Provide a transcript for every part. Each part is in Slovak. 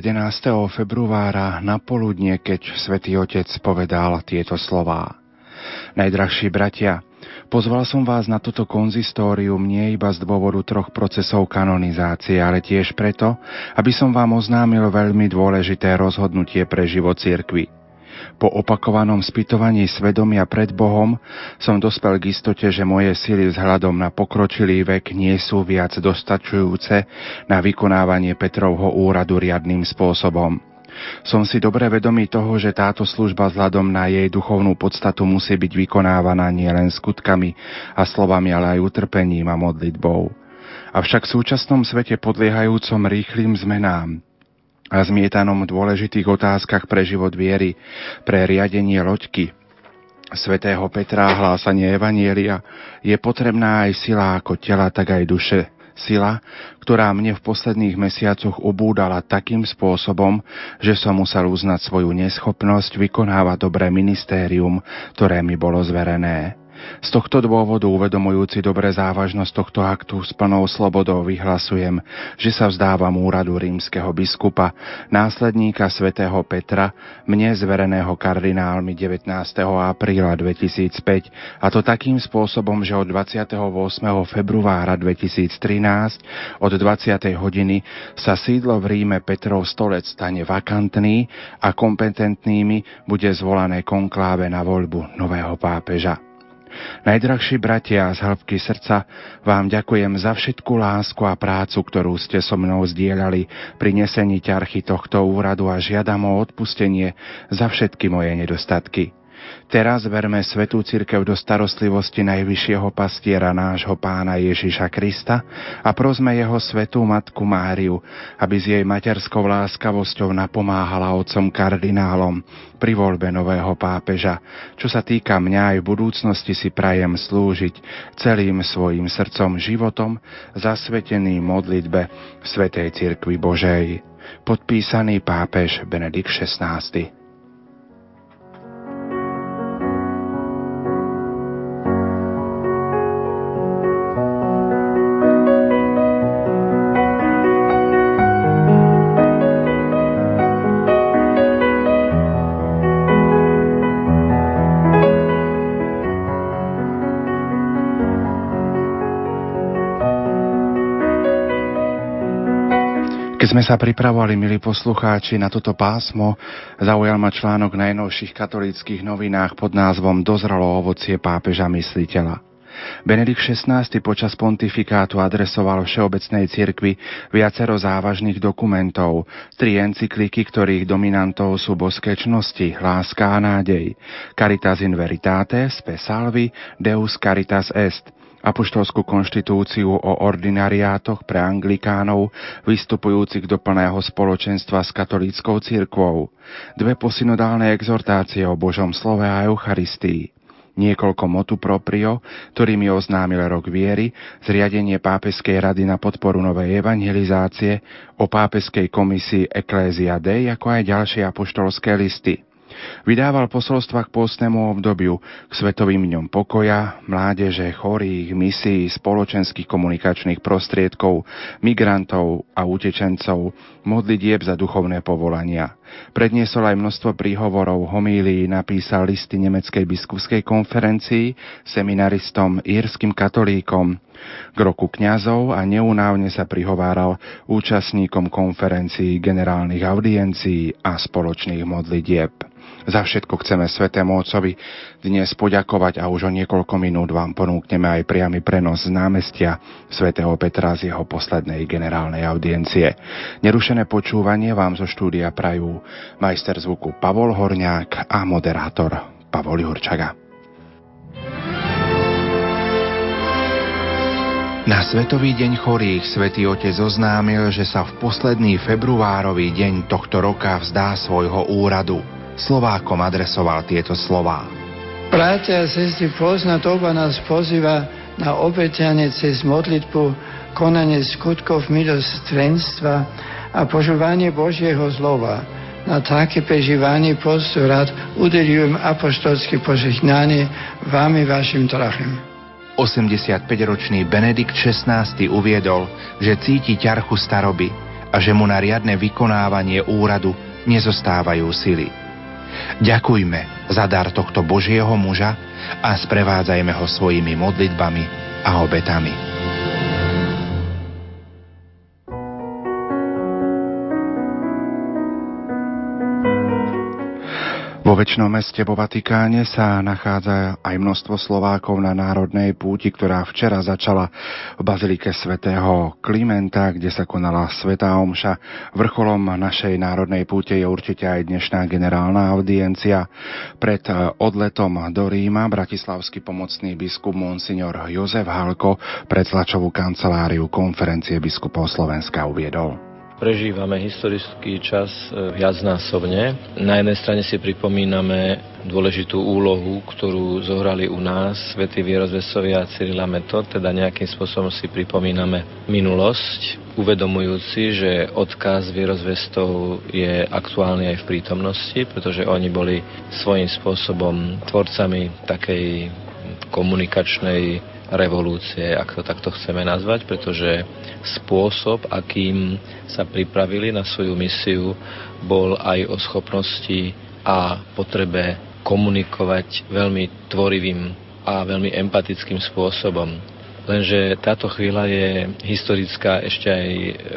to 11. februára na poludne, keď svätý Otec povedal tieto slová. Najdrahší bratia, pozval som vás na toto konzistórium nie iba z dôvodu troch procesov kanonizácie, ale tiež preto, aby som vám oznámil veľmi dôležité rozhodnutie pre život cirkvi. Po opakovanom spytovaní svedomia pred Bohom som dospel k istote, že moje sily vzhľadom na pokročilý vek nie sú viac dostačujúce na vykonávanie Petrovho úradu riadným spôsobom. Som si dobre vedomý toho, že táto služba vzhľadom na jej duchovnú podstatu musí byť vykonávaná nielen skutkami a slovami, ale aj utrpením a modlitbou. Avšak v súčasnom svete podliehajúcom rýchlým zmenám, a zmietanom dôležitých otázkach pre život viery, pre riadenie loďky, svätého Petra a hlásanie Evanielia, je potrebná aj sila ako tela, tak aj duše. Sila, ktorá mne v posledných mesiacoch ubúdala takým spôsobom, že som musel uznať svoju neschopnosť vykonávať dobré ministérium, ktoré mi bolo zverené. Z tohto dôvodu, uvedomujúci dobre závažnosť tohto aktu, s plnou slobodou vyhlasujem, že sa vzdávam úradu rímskeho biskupa, následníka svätého Petra, mne zvereného kardinálmi 19. apríla 2005, a to takým spôsobom, že od 28. februára 2013 od 20. hodiny sa sídlo v Ríme Petrov stolec stane vakantný a kompetentnými bude zvolané konkláve na voľbu nového pápeža. Najdrahší bratia z hĺbky srdca, vám ďakujem za všetku lásku a prácu, ktorú ste so mnou zdieľali pri nesení ťarchy tohto úradu a žiadam o odpustenie za všetky moje nedostatky. Teraz verme Svetú Církev do starostlivosti najvyššieho pastiera nášho pána Ježiša Krista a prosme jeho Svetú Matku Máriu, aby s jej materskou láskavosťou napomáhala otcom kardinálom pri voľbe nového pápeža. Čo sa týka mňa aj v budúcnosti si prajem slúžiť celým svojim srdcom, životom, zasvetený modlitbe v Svetej Cirkvi Božej. Podpísaný pápež Benedikt XVI. Keď sme sa pripravovali, milí poslucháči, na toto pásmo, zaujal ma článok najnovších katolíckých novinách pod názvom Dozralo ovocie pápeža mysliteľa. Benedikt XVI počas pontifikátu adresoval Všeobecnej cirkvi viacero závažných dokumentov, tri encykliky, ktorých dominantov sú boské čnosti, láska a nádej, Caritas in Veritate, Spe Salvi, Deus Caritas Est – apoštolskú konštitúciu o ordinariátoch pre anglikánov, vystupujúcich do plného spoločenstva s katolíckou cirkvou, dve posynodálne exhortácie o Božom slove a Eucharistii, niekoľko motu proprio, ktorými oznámil rok viery, zriadenie pápeskej rady na podporu novej evangelizácie, o pápeskej komisii Ecclesia Dei, ako aj ďalšie apoštolské listy – Vydával posolstva k pôstnemu obdobiu, k svetovým dňom pokoja, mládeže, chorých, misií, spoločenských komunikačných prostriedkov, migrantov a utečencov, modlitieb za duchovné povolania. Predniesol aj množstvo príhovorov, homílií, napísal listy Nemeckej biskupskej konferencii, seminaristom, írskym katolíkom, k roku kňazov a neunávne sa prihováral účastníkom konferencií, generálnych audiencií a spoločných modlitieb. Za všetko chceme Svetému Otcovi dnes poďakovať a už o niekoľko minút vám ponúkneme aj priamy prenos z námestia svätého Petra z jeho poslednej generálnej audiencie. Nerušené počúvanie vám zo štúdia prajú majster zvuku Pavol Horňák a moderátor Pavol Jurčaga. Na Svetový deň chorých svätý Otec oznámil, že sa v posledný februárový deň tohto roka vzdá svojho úradu. Slovákom adresoval tieto slová. Bratia a sestry, pozná doba nás pozýva na obeťanie cez modlitbu, konanie skutkov milostrenstva a požúvanie Božieho zlova. Na také prežívanie postu rád udelujem apoštolské požehnanie vám i vašim drahým. 85-ročný Benedikt XVI uviedol, že cíti ťarchu staroby a že mu na riadne vykonávanie úradu nezostávajú sily. Ďakujme za dar tohto Božieho muža a sprevádzajme ho svojimi modlitbami a obetami. Vo väčšnom meste vo Vatikáne sa nachádza aj množstvo Slovákov na národnej púti, ktorá včera začala v Bazilike svätého Klimenta, kde sa konala Svetá Omša. Vrcholom našej národnej púte je určite aj dnešná generálna audiencia. Pred odletom do Ríma bratislavský pomocný biskup Monsignor Jozef Halko pred tlačovú kanceláriu konferencie biskupov Slovenska uviedol prežívame historický čas e, viacnásobne. Na jednej strane si pripomíname dôležitú úlohu, ktorú zohrali u nás svätí vierozvesovia Cyrila Metod, teda nejakým spôsobom si pripomíname minulosť, uvedomujúci, že odkaz vierozvestov je aktuálny aj v prítomnosti, pretože oni boli svojím spôsobom tvorcami takej komunikačnej revolúcie, ak to takto chceme nazvať, pretože spôsob, akým sa pripravili na svoju misiu, bol aj o schopnosti a potrebe komunikovať veľmi tvorivým a veľmi empatickým spôsobom. Lenže táto chvíľa je historická ešte aj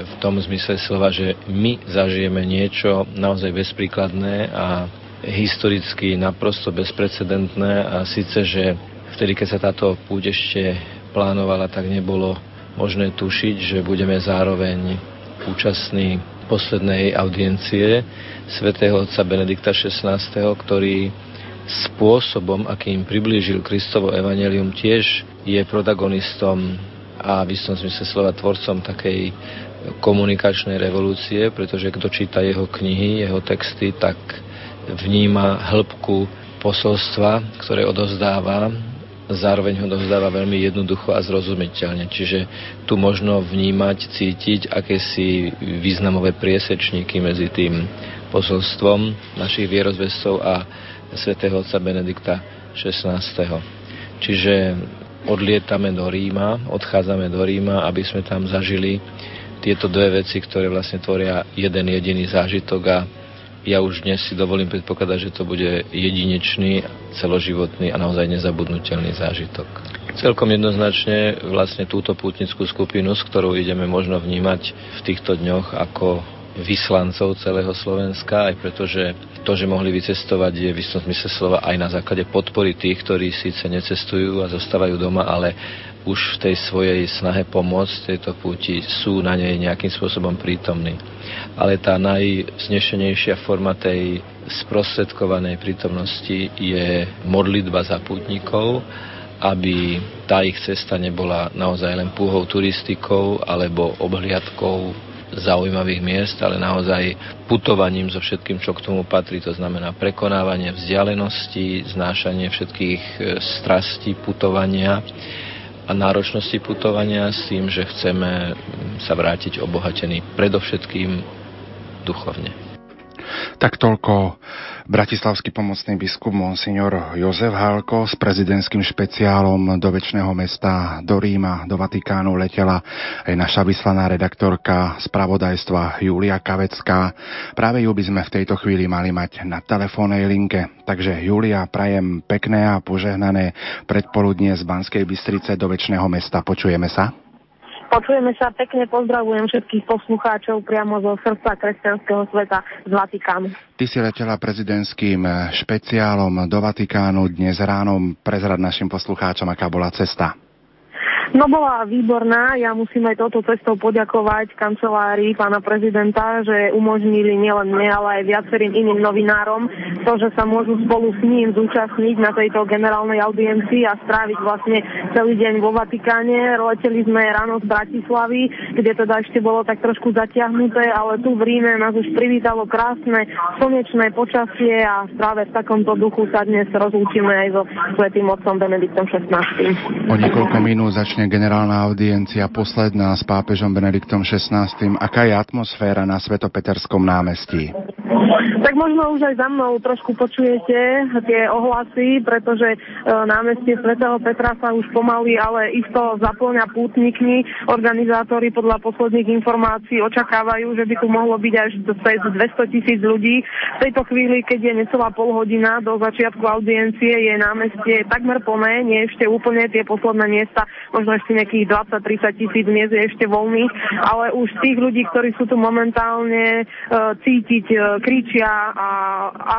v tom zmysle slova, že my zažijeme niečo naozaj bezpríkladné a historicky naprosto bezprecedentné a síce, že Vtedy, keď sa táto púť ešte plánovala, tak nebolo možné tušiť, že budeme zároveň účastní poslednej audiencie svätého otca Benedikta XVI, ktorý spôsobom, akým priblížil Kristovo evanelium, tiež je protagonistom a v istom zmysle slova tvorcom takej komunikačnej revolúcie, pretože kto číta jeho knihy, jeho texty, tak vníma hĺbku posolstva, ktoré odozdáva zároveň ho dozdáva veľmi jednoducho a zrozumiteľne. Čiže tu možno vnímať, cítiť akési významové priesečníky medzi tým posolstvom našich vierozvestov a svätého otca Benedikta XVI. Čiže odlietame do Ríma, odchádzame do Ríma, aby sme tam zažili tieto dve veci, ktoré vlastne tvoria jeden jediný zážitok a ja už dnes si dovolím predpokladať, že to bude jedinečný, celoživotný a naozaj nezabudnutelný zážitok. Celkom jednoznačne vlastne túto pútnickú skupinu, s ktorou ideme možno vnímať v týchto dňoch ako vyslancov celého Slovenska, aj pretože to, že mohli vycestovať, je v istom zmysle slova aj na základe podpory tých, ktorí síce necestujú a zostávajú doma, ale už v tej svojej snahe pomôcť tejto púti sú na nej nejakým spôsobom prítomní. Ale tá najvznešenejšia forma tej sprostredkovanej prítomnosti je modlitba za pútnikov, aby tá ich cesta nebola naozaj len púhou turistikou alebo obhliadkou zaujímavých miest, ale naozaj putovaním so všetkým, čo k tomu patrí. To znamená prekonávanie vzdialenosti, znášanie všetkých e, strastí putovania a náročnosti putovania s tým, že chceme sa vrátiť obohatení predovšetkým duchovne. Tak toľko bratislavský pomocný biskup Monsignor Jozef Halko s prezidentským špeciálom do väčšného mesta do Ríma, do Vatikánu letela aj naša vyslaná redaktorka spravodajstva Julia Kavecká. Práve ju by sme v tejto chvíli mali mať na telefónnej linke. Takže Julia, prajem pekné a požehnané predpoludnie z Banskej Bystrice do väčšného mesta. Počujeme sa? Počujeme sa pekne, pozdravujem všetkých poslucháčov priamo zo srdca kresťanského sveta z Vatikánu. Ty si letela prezidentským špeciálom do Vatikánu dnes ráno. Prezrad našim poslucháčom, aká bola cesta. No bola výborná. Ja musím aj touto cestou poďakovať kancelárii pána prezidenta, že umožnili nielen mne, ale aj viacerým iným novinárom to, že sa môžu spolu s ním zúčastniť na tejto generálnej audiencii a stráviť vlastne celý deň vo Vatikáne. Leteli sme ráno z Bratislavy, kde teda ešte bolo tak trošku zatiahnuté, ale tu v Ríme nás už privítalo krásne slnečné počasie a práve v takomto duchu sa dnes rozlúčime aj so svetým otcom Benediktom XVI. O niekoľko minút začne vlastne generálna audiencia posledná s pápežom Benediktom XVI. Aká je atmosféra na Svetopeterskom námestí? Tak možno už aj za mnou trošku počujete tie ohlasy, pretože e, námestie svätého Petra sa už pomaly, ale isto zaplňa pútnikmi. Organizátori podľa posledných informácií očakávajú, že by tu mohlo byť až 200 tisíc ľudí. V tejto chvíli, keď je necelá pol hodina do začiatku audiencie, je námestie takmer plné, nie ešte úplne tie posledné miesta, možno ešte nejakých 20-30 tisíc miest je ešte voľných, ale už tých ľudí, ktorí sú tu momentálne e, cítiť, e, kričia a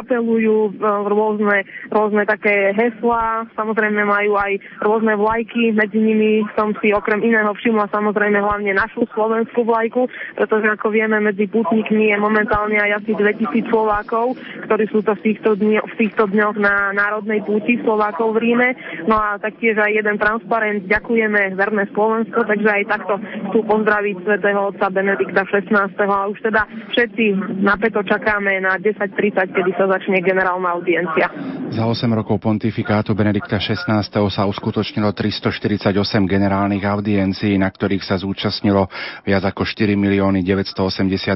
apelujú e, rôzne, rôzne také heslá, samozrejme majú aj rôzne vlajky, medzi nimi som si okrem iného všimla samozrejme hlavne našu slovenskú vlajku, pretože ako vieme medzi putníkmi je momentálne aj asi 2000 Slovákov, ktorí sú to v týchto, dni, v týchto dňoch na národnej púti Slovákov v Ríme. No a taktiež aj jeden transparent Ďakujeme verné Slovensko, takže aj takto chcú pozdraviť svätého otca Benedikta 16. A už teda všetci napäto čakáme na 10.30, kedy sa začne generálna audiencia. Za 8 rokov pontifikátu Benedikta 16. sa uskutočnilo 348 generálnych audiencií, na ktorých sa zúčastnilo viac ako 4 milióny 982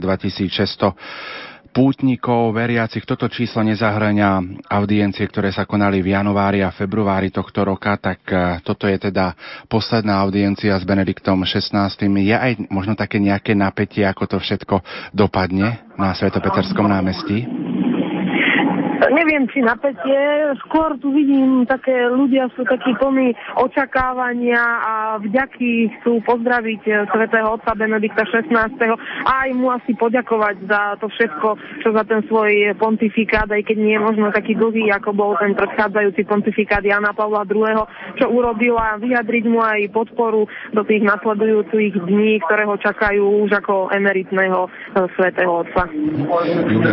600 pútnikov, veriacich. Toto číslo nezahrania audiencie, ktoré sa konali v januári a februári tohto roka, tak e, toto je teda posledná audiencia s Benediktom XVI. Je aj možno také nejaké napätie, ako to všetko dopadne na Svetopeterskom námestí? Neviem, či napätie. Skôr tu vidím také ľudia sú takí plní očakávania a vďaky chcú pozdraviť eh, svätého otca Benedikta XVI a aj mu asi poďakovať za to všetko, čo za ten svoj pontifikát, aj keď nie je možno taký dlhý, ako bol ten predchádzajúci pontifikát Jana Pavla II, čo urobila, vyjadriť mu aj podporu do tých nasledujúcich dní, ktoré ho čakajú už ako emeritného eh, svätého otca.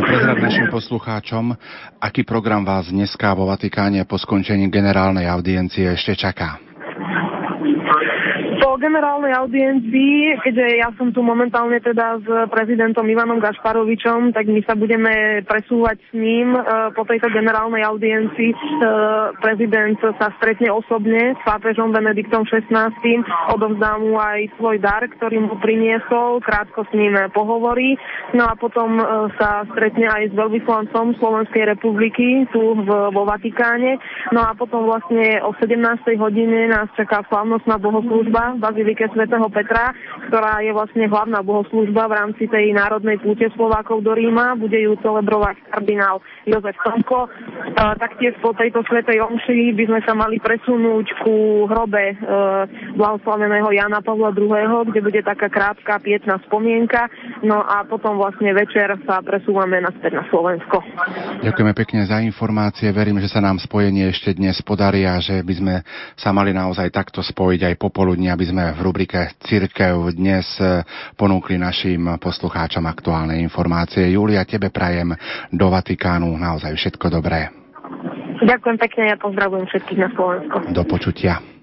Prezrad našim poslucháčom, Aký program vás dneska vo Vatikáne po skončení generálnej audiencie ešte čaká? Generálnej audiencii, keďže ja som tu momentálne teda s prezidentom Ivanom Gašparovičom, tak my sa budeme presúvať s ním e, po tejto generálnej audiencii. E, prezident sa stretne osobne s pápežom Benediktom XVI, odovzdá mu aj svoj dar, ktorý mu priniesol, krátko s ním pohovorí, no a potom e, sa stretne aj s veľvyslancom Slovenskej republiky tu vo Vatikáne, no a potom vlastne o 17. hodine nás čaká slavnostná bohoslužba Bazilike svätého Petra, ktorá je vlastne hlavná bohoslúžba v rámci tej národnej púte Slovákov do Ríma. Bude ju celebrovať kardinál Jozef Tomko. Taktiež po tejto svetej omši by sme sa mali presunúť ku hrobe e, blahoslaveného Jana Pavla II., kde bude taká krátka pietná spomienka. No a potom vlastne večer sa presúvame naspäť na Slovensko. Ďakujeme pekne za informácie. Verím, že sa nám spojenie ešte dnes podarí a že by sme sa mali naozaj takto spojiť aj popoludne, aby sme sme v rubrike Cirkev dnes e, ponúkli našim poslucháčom aktuálne informácie. Julia, tebe prajem do Vatikánu naozaj všetko dobré. Ďakujem pekne, ja pozdravujem všetkých na Slovensku. Do počutia.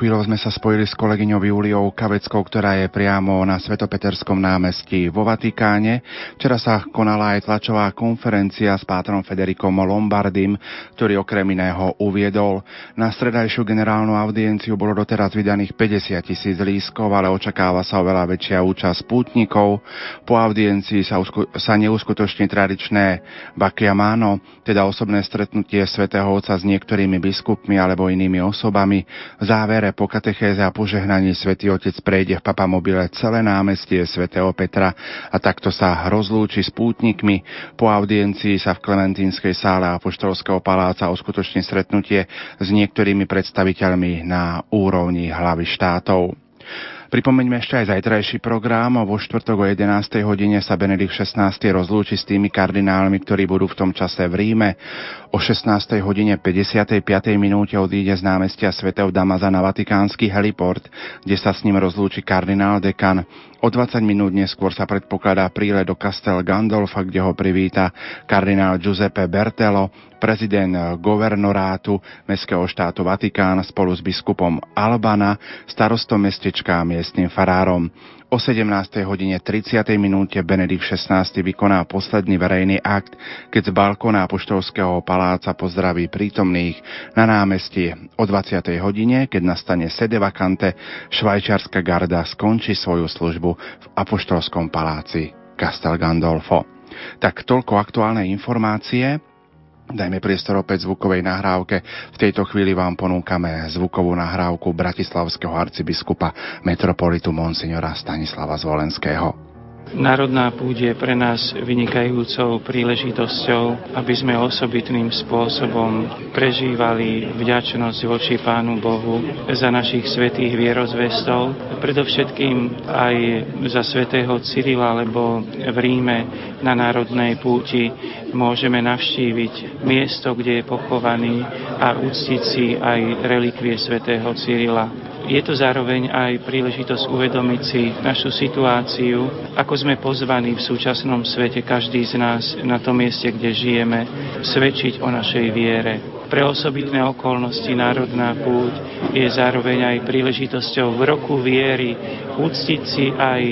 Chvíľou sme sa spojili s kolegyňou Juliou Kaveckou, ktorá je priamo na Svetopeterskom námestí vo Vatikáne. Včera sa konala aj tlačová konferencia s pátrom Federikom Lombardim, ktorý okrem iného uviedol. Na stredajšiu generálnu audienciu bolo doteraz vydaných 50 tisíc lískov, ale očakáva sa oveľa väčšia účasť pútnikov. Po audiencii sa, usku- sa neuskutoční tradičné bakiamáno, teda osobné stretnutie svätého Otca s niektorými biskupmi alebo inými osobami. V závere po katechéze a požehnaní svätý Otec prejde v papamobile celé námestie svätého Petra a takto sa rozlúči s pútnikmi. Po audiencii sa v Klementínskej sále Apoštolského paláca uskutoční stretnutie s niektorými predstaviteľmi na úrovni hlavy štátov. Pripomeňme ešte aj zajtrajší program. Vo štvrtok o 11. hodine sa Benedikt 16. rozlúči s tými kardinálmi, ktorí budú v tom čase v Ríme. O 16. hodine 55. minúte odíde z námestia svätého Damaza na Vatikánsky heliport, kde sa s ním rozlúči kardinál dekan. O 20 minút neskôr sa predpokladá príle do Castel Gandolfa, kde ho privíta kardinál Giuseppe Bertelo, prezident governorátu Mestského štátu Vatikán spolu s biskupom Albana, starostom mestečka a miestnym farárom. O 17. hodine 30. minúte Benedikt XVI vykoná posledný verejný akt, keď z balkóna Apoštolského paláca pozdraví prítomných na námestí. O 20. hodine, keď nastane sede vakante, švajčiarska garda skončí svoju službu v Apoštolskom paláci Castel Gandolfo. Tak toľko aktuálne informácie. Dajme priestor opäť zvukovej nahrávke. V tejto chvíli vám ponúkame zvukovú nahrávku bratislavského arcibiskupa metropolitu Monsignora Stanislava Zvolenského. Národná púť je pre nás vynikajúcou príležitosťou, aby sme osobitným spôsobom prežívali vďačnosť voči Pánu Bohu za našich svetých vierozvestov, predovšetkým aj za svätého Cyrila, lebo v Ríme na Národnej púti môžeme navštíviť miesto, kde je pochovaný a uctiť si aj relikvie svätého Cyrila. Je to zároveň aj príležitosť uvedomiť si našu situáciu, ako sme pozvaní v súčasnom svete, každý z nás na tom mieste, kde žijeme, svedčiť o našej viere. Pre osobitné okolnosti Národná púť je zároveň aj príležitosťou v roku viery uctiť si aj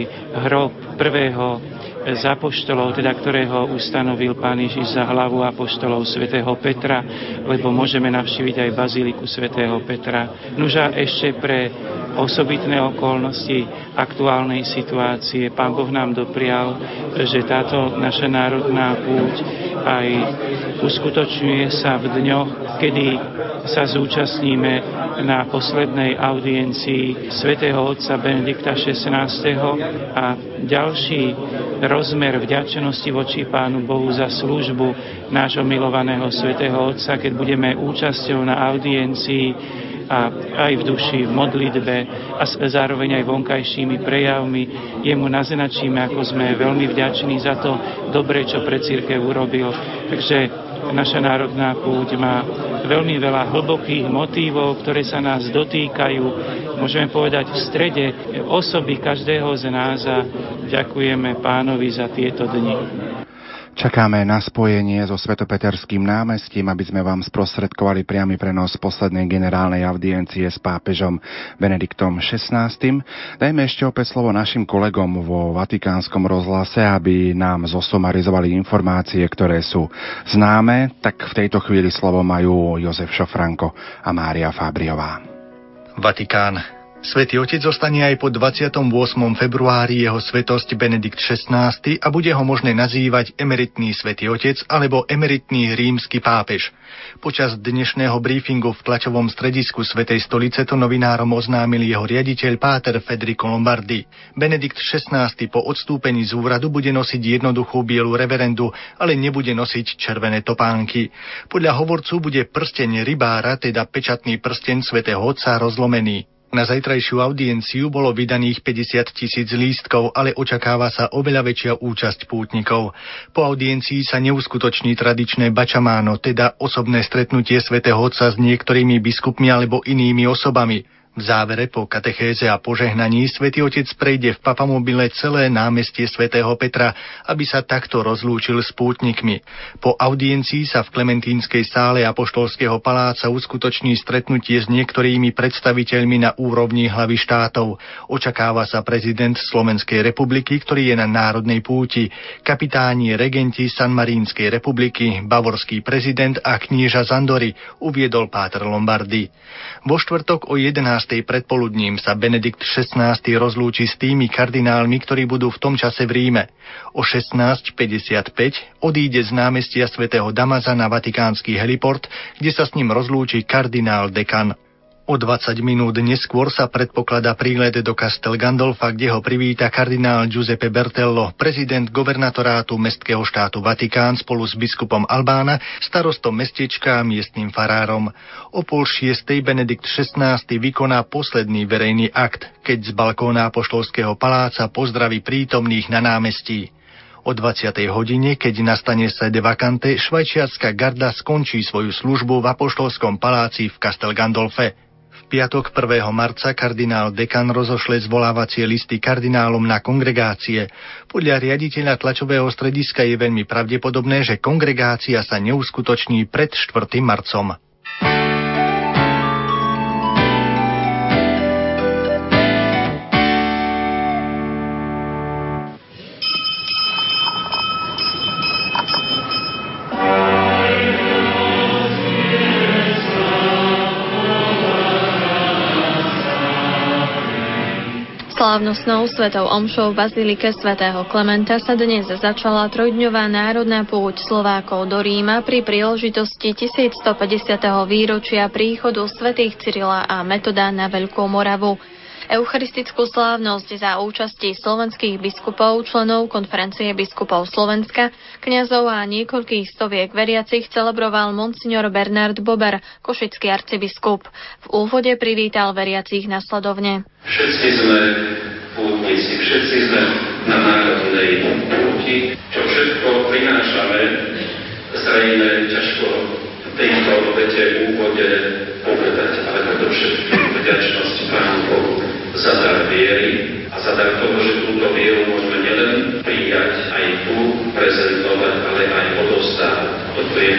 hrob prvého z apoštolov, teda ktorého ustanovil Pán Ježiš za hlavu apoštolov svätého Petra, lebo môžeme navštíviť aj baziliku svätého Petra. Nuža ešte pre osobitné okolnosti aktuálnej situácie Pán Boh nám doprial, že táto naša národná púť aj uskutočňuje sa v dňoch, kedy sa zúčastníme na poslednej audiencii svätého otca Benedikta XVI. a ďalší rozmer vďačnosti voči Pánu Bohu za službu nášho milovaného svätého Otca, keď budeme účasťou na audiencii a aj v duši, v modlitbe a zároveň aj vonkajšími prejavmi. Jemu naznačíme, ako sme veľmi vďační za to dobre, čo pre církev urobil. Takže naša národná púť má veľmi veľa hlbokých motívov, ktoré sa nás dotýkajú, môžeme povedať v strede osoby každého z nás a ďakujeme pánovi za tieto dni. Čakáme na spojenie so Svetopeterským námestím, aby sme vám sprostredkovali priamy prenos poslednej generálnej audiencie s pápežom Benediktom XVI. Dajme ešte opäť slovo našim kolegom vo Vatikánskom rozhlase, aby nám zosumarizovali informácie, ktoré sú známe. Tak v tejto chvíli slovo majú Jozef Šofranko a Mária Fábriová. Vatikán. Svetý Otec zostane aj po 28. februári jeho svetosť Benedikt XVI a bude ho možné nazývať emeritný Svetý Otec alebo emeritný rímsky pápež. Počas dnešného briefingu v tlačovom stredisku Svetej stolice to novinárom oznámil jeho riaditeľ Páter Federico Lombardi. Benedikt XVI po odstúpení z úradu bude nosiť jednoduchú bielu reverendu, ale nebude nosiť červené topánky. Podľa hovorcu bude prsteň rybára, teda pečatný prsteň svätého Otca rozlomený. Na zajtrajšiu audienciu bolo vydaných 50 tisíc lístkov, ale očakáva sa oveľa väčšia účasť pútnikov. Po audiencii sa neuskutoční tradičné bačamáno, teda osobné stretnutie svätého Otca s niektorými biskupmi alebo inými osobami. V závere po katechéze a požehnaní svätý Otec prejde v papamobile celé námestie svätého Petra, aby sa takto rozlúčil s pútnikmi. Po audiencii sa v Klementínskej sále Apoštolského paláca uskutoční stretnutie s niektorými predstaviteľmi na úrovni hlavy štátov. Očakáva sa prezident Slovenskej republiky, ktorý je na národnej púti, kapitáni regenti Sanmarínskej republiky, bavorský prezident a knieža Zandory, uviedol Páter Lombardy. Vo štvrtok o 11 predpoludním sa Benedikt XVI rozlúči s tými kardinálmi, ktorí budú v tom čase v Ríme. O 16.55 odíde z námestia svätého Damaza na vatikánsky heliport, kde sa s ním rozlúči kardinál Dekan. O 20 minút neskôr sa predpokladá prílet do Castel Gandolfa, kde ho privíta kardinál Giuseppe Bertello, prezident gobernatorátu Mestského štátu Vatikán spolu s biskupom Albána, starostom mestečka a miestnym farárom. O pol šiestej Benedikt XVI vykoná posledný verejný akt, keď z balkóna Apoštolského paláca pozdraví prítomných na námestí. O 20. hodine, keď nastane sede vakante, švajčiarska garda skončí svoju službu v Apoštolskom paláci v Castel Gandolfe piatok 1. marca kardinál Dekan rozošle zvolávacie listy kardinálom na kongregácie. Podľa riaditeľa tlačového strediska je veľmi pravdepodobné, že kongregácia sa neuskutoční pred 4. marcom. Slávnostnou svetou omšou v Bazilike svätého Klementa sa dnes začala trojdňová národná púť Slovákov do Ríma pri príležitosti 1150. výročia príchodu svätých Cyrila a Metoda na Veľkú Moravu. Eucharistickú slávnosť za účasti slovenských biskupov, členov konferencie biskupov Slovenska, kňazov a niekoľkých stoviek veriacich celebroval monsignor Bernard Bober, košický arcibiskup. V úvode privítal veriacich nasledovne. Všetci sme pútnici, všetci sme na národnej púti, čo všetko prinášame, zrejme ťažko tejto obete úvode povedať, ale predovšetkým vďačnosť Pánu Bohu za dar viery a za dar toho, že túto vieru môžeme nielen prijať, aj tu prezentovať, ale aj odostávať. Toto je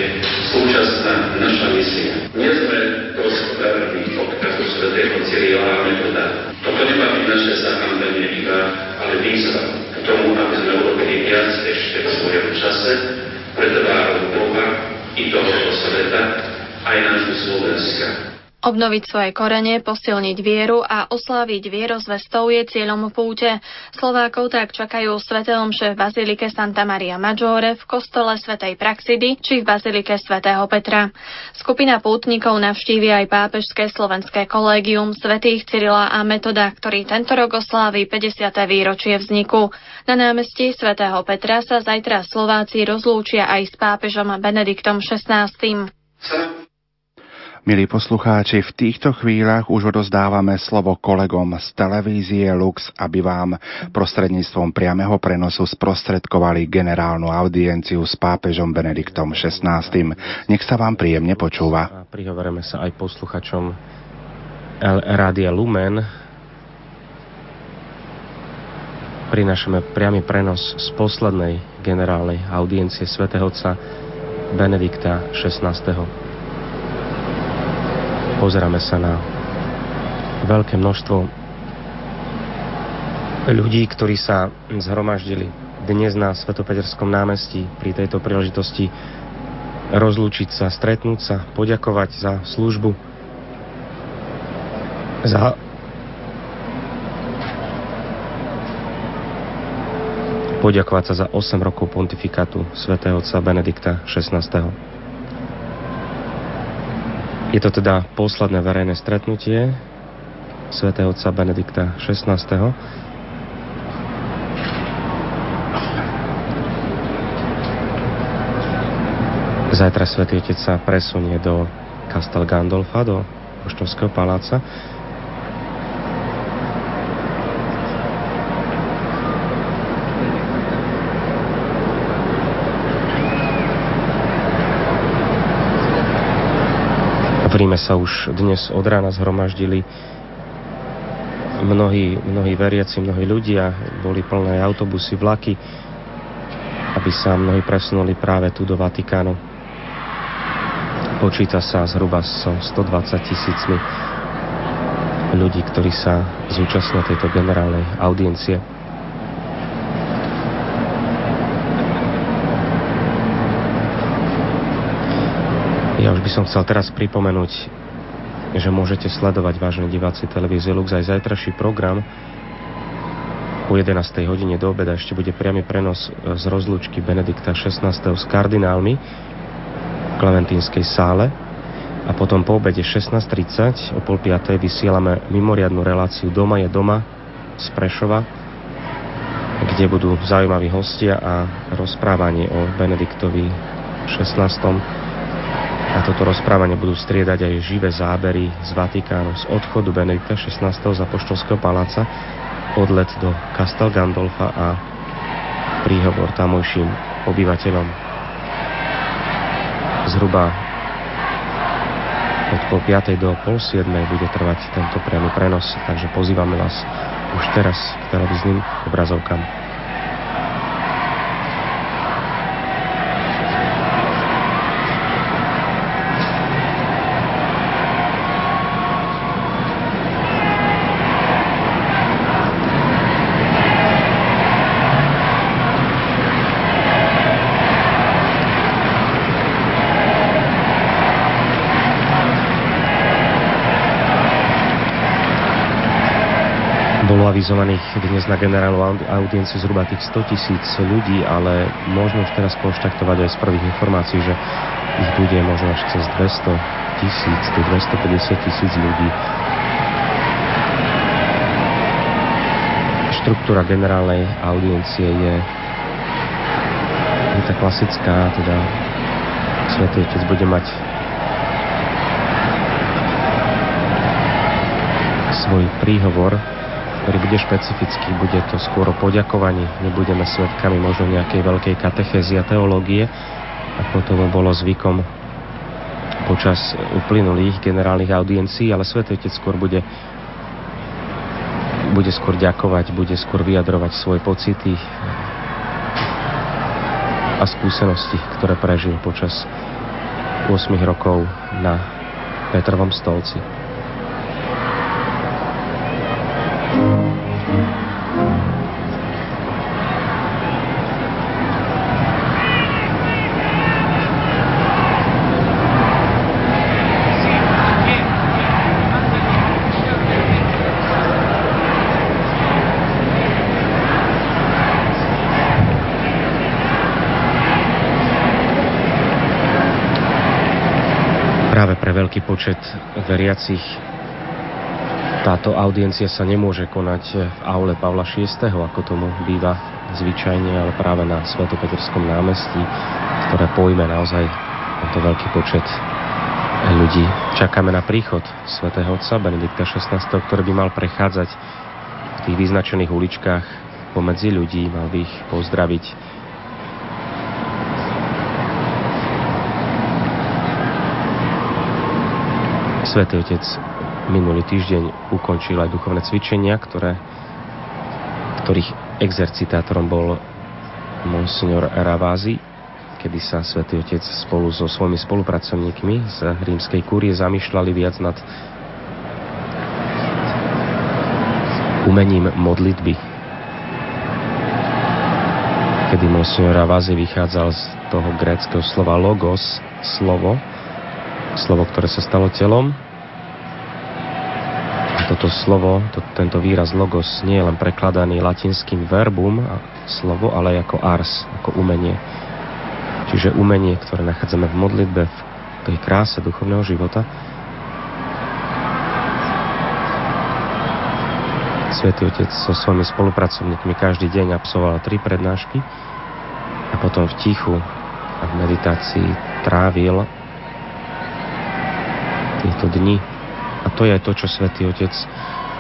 súčasná naša misia. Nie sme rozpodarní odkazu svätého Cyrila a Metoda. Toto nemá byť naše zahambenie iba, ale výzva k tomu, aby sme urobili viac ešte v svojom čase pre tvárou Boha i tohoto sveta, aj nášho Slovenska. Obnoviť svoje korene, posilniť vieru a osláviť vierozvestou je cieľom púte. Slovákov tak čakajú Svete Omše v Bazilike Santa Maria Maggiore, v kostole Svetej Praxidy či v Bazilike Svetého Petra. Skupina pútnikov navštívi aj pápežské slovenské kolégium svätých Cyrila a Metoda, ktorý tento rok oslávi 50. výročie vzniku. Na námestí Svetého Petra sa zajtra Slováci rozlúčia aj s pápežom Benediktom XVI. Milí poslucháči, v týchto chvíľach už odozdávame slovo kolegom z televízie Lux, aby vám prostredníctvom priameho prenosu sprostredkovali generálnu audienciu s pápežom Benediktom XVI. Nech sa vám príjemne počúva. Prihovoríme sa aj posluchačom Rádia Lumen. Prinášame priamy prenos z poslednej generálnej audiencie svätého Otca Benedikta XVI pozeráme sa na veľké množstvo ľudí, ktorí sa zhromaždili dnes na Svetopeterskom námestí pri tejto príležitosti rozlúčiť sa, stretnúť sa, poďakovať za službu, za poďakovať sa za 8 rokov pontifikátu svätého otca Benedikta XVI. Je to teda posledné verejné stretnutie svätého otca Benedikta XVI. Zajtra svätý Otec sa presunie do Castel Gandolfa, do Poštovského paláca, V Ríme sa už dnes od rána zhromaždili mnohí, mnohí veriaci, mnohí ľudia, boli plné autobusy, vlaky, aby sa mnohí presunuli práve tu do Vatikánu. Počíta sa zhruba so 120 tisícmi ľudí, ktorí sa zúčastnia tejto generálnej audiencie. Ja už by som chcel teraz pripomenúť, že môžete sledovať, vážne diváci televízie Lux, aj zajtraší program. O 11. hodine do obeda ešte bude priamy prenos z rozlúčky Benedikta XVI. s kardinálmi v Klementínskej sále. A potom po obede 16.30 o pol 5. vysielame mimoriadnu reláciu Doma je doma z Prešova, kde budú zaujímaví hostia a rozprávanie o Benediktovi 16. A toto rozprávanie budú striedať aj živé zábery z Vatikánu, z odchodu Benedikta 16. z Apoštolského paláca, odlet do Castel Gandolfa a príhovor tamojším obyvateľom. Zhruba od pol 5. do pol 7. bude trvať tento priamy prenos, takže pozývame vás už teraz k televíznym obrazovkám. Avizovaných dnes na generálnu audienciu zhruba tých 100 tisíc ľudí, ale môžeme už teraz konštaktovať aj z prvých informácií, že ich bude možno až cez 200 tisíc, 250 tisíc ľudí. Štruktúra generálnej audiencie je, je tá klasická, teda Svetý Otec bude mať svoj príhovor ktorý bude špecifický, bude to skôr o poďakovaní. Nebudeme svetkami možno nejakej veľkej katechézy a teológie, ako to bolo zvykom počas uplynulých generálnych audiencií, ale Svetý skôr bude bude skôr ďakovať, bude skôr vyjadrovať svoje pocity a skúsenosti, ktoré prežil počas 8 rokov na Petrovom stolci. Počet veriacich táto audiencia sa nemôže konať v aule Pavla VI, ako tomu býva zvyčajne, ale práve na Svetopeterskom námestí, ktoré pojme naozaj tento veľký počet ľudí. Čakáme na príchod svätého Otca Benedikta XVI, ktorý by mal prechádzať v tých vyznačených uličkách pomedzi ľudí, mal by ich pozdraviť Svetý Otec minulý týždeň ukončil aj duchovné cvičenia, ktoré, ktorých exercitátorom bol monsignor Ravázy, kedy sa Svetý Otec spolu so svojimi spolupracovníkmi z rímskej kúrie zamýšľali viac nad umením modlitby. Kedy monsignor Ravázy vychádzal z toho gréckého slova logos, slovo, slovo, ktoré sa stalo telom. Toto slovo, to, tento výraz logos nie je len prekladaný latinským verbum, a slovo, ale ako ars, ako umenie. Čiže umenie, ktoré nachádzame v modlitbe, v tej kráse duchovného života. Svetý Otec so svojimi spolupracovníkmi každý deň absolvoval tri prednášky a potom v tichu a v meditácii trávil tieto dni. A to je to, čo Svetý Otec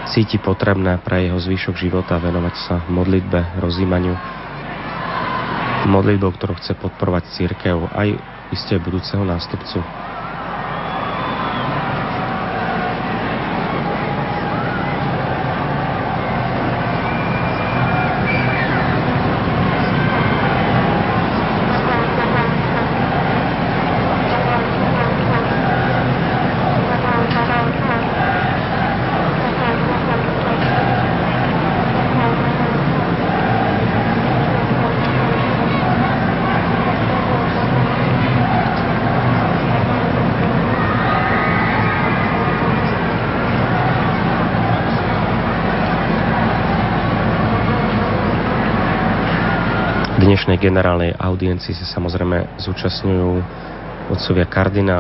cíti potrebné pre jeho zvyšok života, venovať sa modlitbe, rozímaniu, modlitbou, ktorú chce podporovať církev, aj isté budúceho nástupcu. Dnešnej generálnej audiencii sa samozrejme zúčastňujú otcovia kardináli